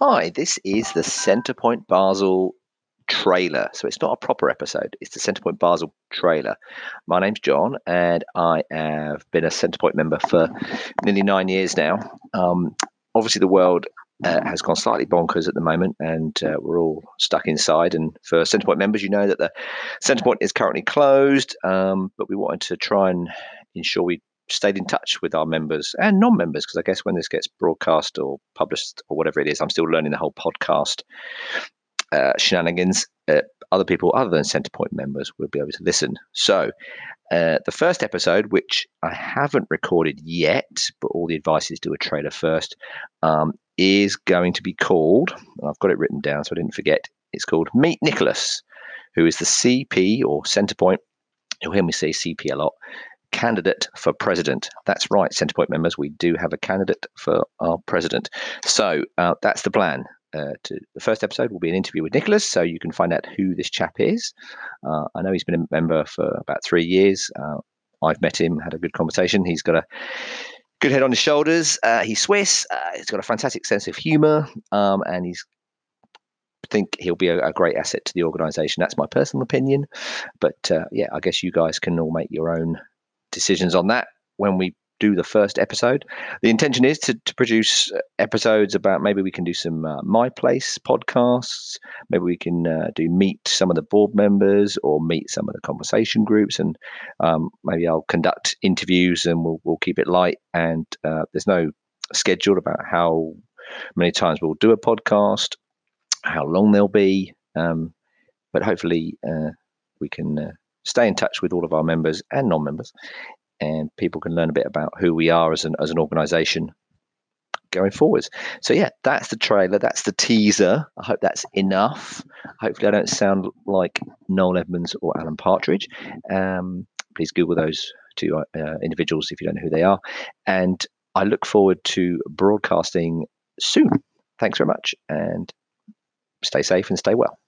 Hi, this is the Centrepoint Basel trailer. So it's not a proper episode, it's the Centrepoint Basel trailer. My name's John, and I have been a Centrepoint member for nearly nine years now. Um, obviously, the world uh, has gone slightly bonkers at the moment, and uh, we're all stuck inside. And for Centrepoint members, you know that the Centrepoint is currently closed, um, but we wanted to try and ensure we stayed in touch with our members and non-members because I guess when this gets broadcast or published or whatever it is, I'm still learning the whole podcast uh, shenanigans. Uh, other people other than Centrepoint members will be able to listen. So uh, the first episode, which I haven't recorded yet, but all the advice is do a trailer first, um, is going to be called. I've got it written down so I didn't forget. It's called Meet Nicholas, who is the CP or Centrepoint. You'll hear me say CP a lot candidate for president. That's right, Centrepoint members, we do have a candidate for our president. So uh, that's the plan. Uh, to the first episode will be an interview with Nicholas, so you can find out who this chap is. Uh, I know he's been a member for about three years. Uh, I've met him, had a good conversation. He's got a good head on his shoulders. Uh, he's Swiss. Uh, he's got a fantastic sense of humour, um, and he's think he'll be a, a, great asset to the organisation. That's my personal opinion, but uh, yeah, I guess you guys can all make your own decisions on that when we do the first episode. The intention is to, to produce uh, episodes about maybe we can do some uh, My Place podcasts, maybe we can uh, do meet some of the board members or meet some of the conversation groups, and um, maybe I'll conduct interviews and we'll, we'll keep it light. And uh, there's no schedule about how many times we'll do a podcast, how long they'll be, um, but hopefully uh, we can uh, stay in touch with all of our members and non-members, and people can learn a bit about who we are as an as an organisation going forwards. So yeah, that's the trailer. That's the teaser. I hope that's enough. Hopefully, I don't sound like Noel Edmonds or Alan Partridge. Um, please Google those two uh, individuals if you don't know who they are. And I look forward to broadcasting soon. Thanks very much, and stay safe and stay well.